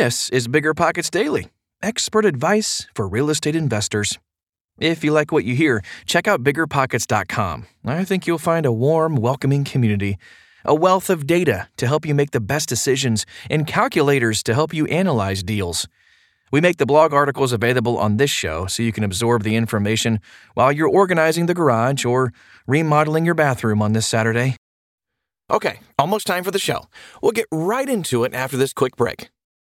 This is Bigger Pockets Daily, expert advice for real estate investors. If you like what you hear, check out biggerpockets.com. I think you'll find a warm, welcoming community, a wealth of data to help you make the best decisions, and calculators to help you analyze deals. We make the blog articles available on this show so you can absorb the information while you're organizing the garage or remodeling your bathroom on this Saturday. Okay, almost time for the show. We'll get right into it after this quick break.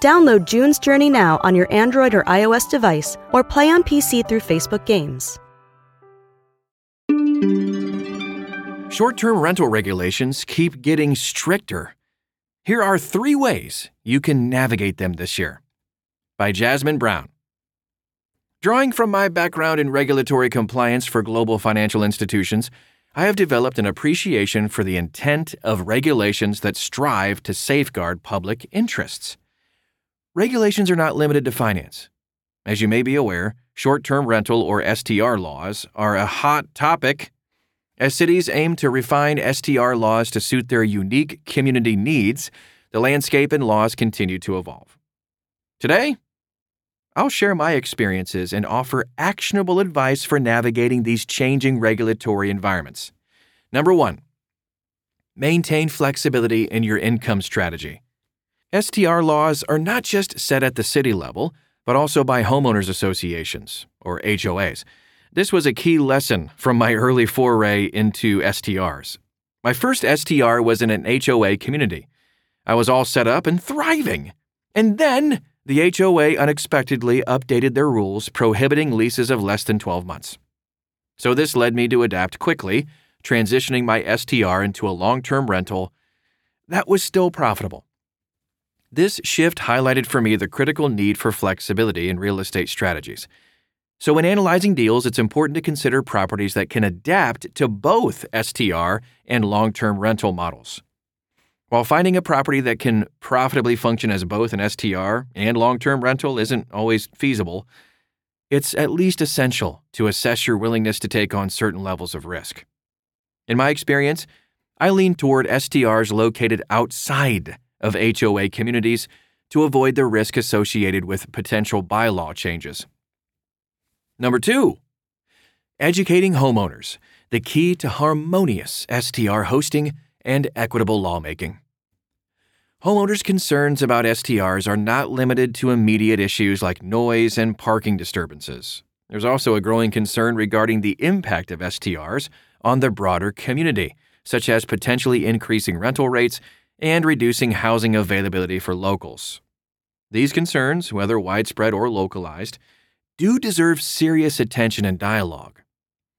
Download June's Journey now on your Android or iOS device or play on PC through Facebook Games. Short term rental regulations keep getting stricter. Here are three ways you can navigate them this year. By Jasmine Brown. Drawing from my background in regulatory compliance for global financial institutions, I have developed an appreciation for the intent of regulations that strive to safeguard public interests. Regulations are not limited to finance. As you may be aware, short term rental or STR laws are a hot topic. As cities aim to refine STR laws to suit their unique community needs, the landscape and laws continue to evolve. Today, I'll share my experiences and offer actionable advice for navigating these changing regulatory environments. Number one, maintain flexibility in your income strategy. STR laws are not just set at the city level, but also by homeowners associations, or HOAs. This was a key lesson from my early foray into STRs. My first STR was in an HOA community. I was all set up and thriving. And then the HOA unexpectedly updated their rules prohibiting leases of less than 12 months. So this led me to adapt quickly, transitioning my STR into a long term rental that was still profitable. This shift highlighted for me the critical need for flexibility in real estate strategies. So, when analyzing deals, it's important to consider properties that can adapt to both STR and long term rental models. While finding a property that can profitably function as both an STR and long term rental isn't always feasible, it's at least essential to assess your willingness to take on certain levels of risk. In my experience, I lean toward STRs located outside of HOA communities to avoid the risk associated with potential bylaw changes. Number two, educating homeowners, the key to harmonious STR hosting and equitable lawmaking. Homeowners' concerns about STRs are not limited to immediate issues like noise and parking disturbances. There's also a growing concern regarding the impact of STRs on the broader community, such as potentially increasing rental rates and reducing housing availability for locals. These concerns, whether widespread or localized, do deserve serious attention and dialogue.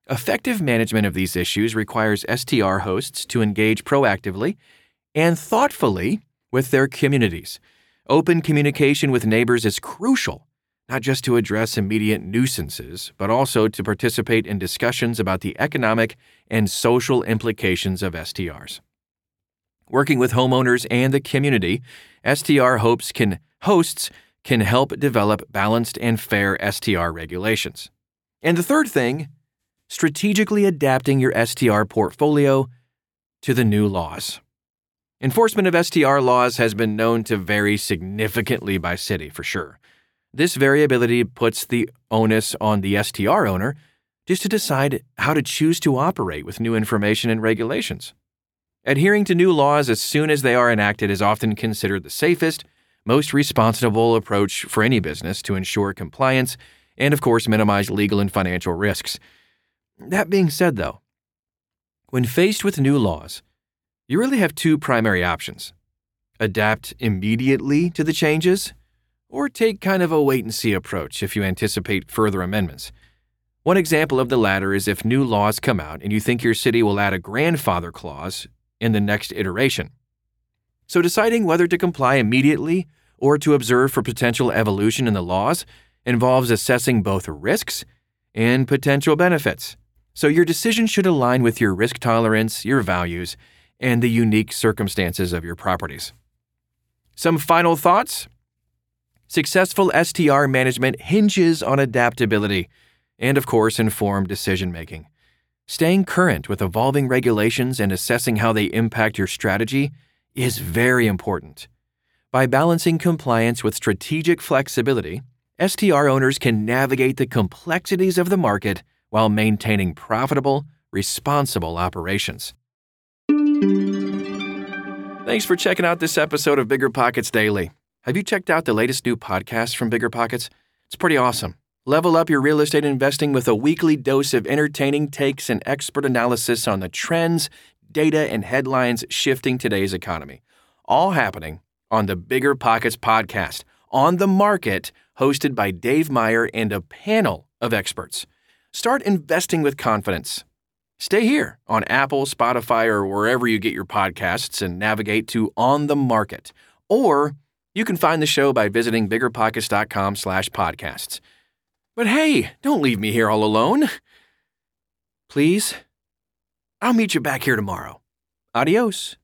Effective management of these issues requires STR hosts to engage proactively and thoughtfully with their communities. Open communication with neighbors is crucial, not just to address immediate nuisances, but also to participate in discussions about the economic and social implications of STRs. Working with homeowners and the community, STR hopes can hosts can help develop balanced and fair STR regulations. And the third thing strategically adapting your STR portfolio to the new laws. Enforcement of STR laws has been known to vary significantly by city, for sure. This variability puts the onus on the STR owner just to decide how to choose to operate with new information and regulations. Adhering to new laws as soon as they are enacted is often considered the safest, most responsible approach for any business to ensure compliance and, of course, minimize legal and financial risks. That being said, though, when faced with new laws, you really have two primary options adapt immediately to the changes, or take kind of a wait and see approach if you anticipate further amendments. One example of the latter is if new laws come out and you think your city will add a grandfather clause in the next iteration. So, deciding whether to comply immediately or to observe for potential evolution in the laws involves assessing both risks and potential benefits. So, your decision should align with your risk tolerance, your values, and the unique circumstances of your properties. Some final thoughts? Successful STR management hinges on adaptability and, of course, informed decision making. Staying current with evolving regulations and assessing how they impact your strategy is very important. By balancing compliance with strategic flexibility, STR owners can navigate the complexities of the market while maintaining profitable, responsible operations. Thanks for checking out this episode of Bigger Pockets Daily. Have you checked out the latest new podcast from Bigger Pockets? It's pretty awesome. Level up your real estate investing with a weekly dose of entertaining takes and expert analysis on the trends, data, and headlines shifting today's economy. All happening on the Bigger Pockets podcast, on the market, hosted by Dave Meyer and a panel of experts. Start investing with confidence. Stay here on Apple, Spotify, or wherever you get your podcasts and navigate to On the Market. Or you can find the show by visiting biggerpockets.com slash podcasts. But hey, don't leave me here all alone. Please? I'll meet you back here tomorrow. Adios.